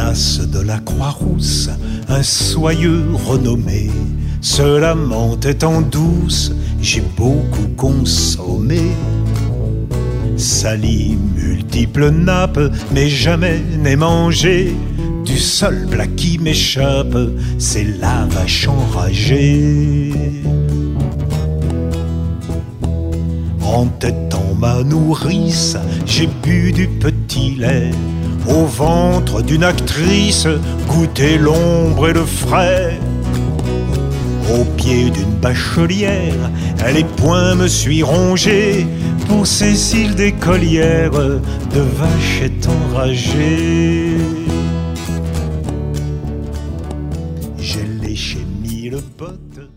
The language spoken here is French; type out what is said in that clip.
de la Croix-Rousse, un soyeux renommé se lamentait en douce, j'ai beaucoup consommé. Sali multiples nappes, mais jamais n'est mangé. Du seul plat qui m'échappe, c'est la vache enragée. En têtant ma nourrice, j'ai bu du petit lait au ventre d'une actrice, goûter l'ombre et le frais. Au pied d'une bachelière, les poings me suis rongé pour Cécile des collières de vachettes enragées. J'ai léché mille bottes.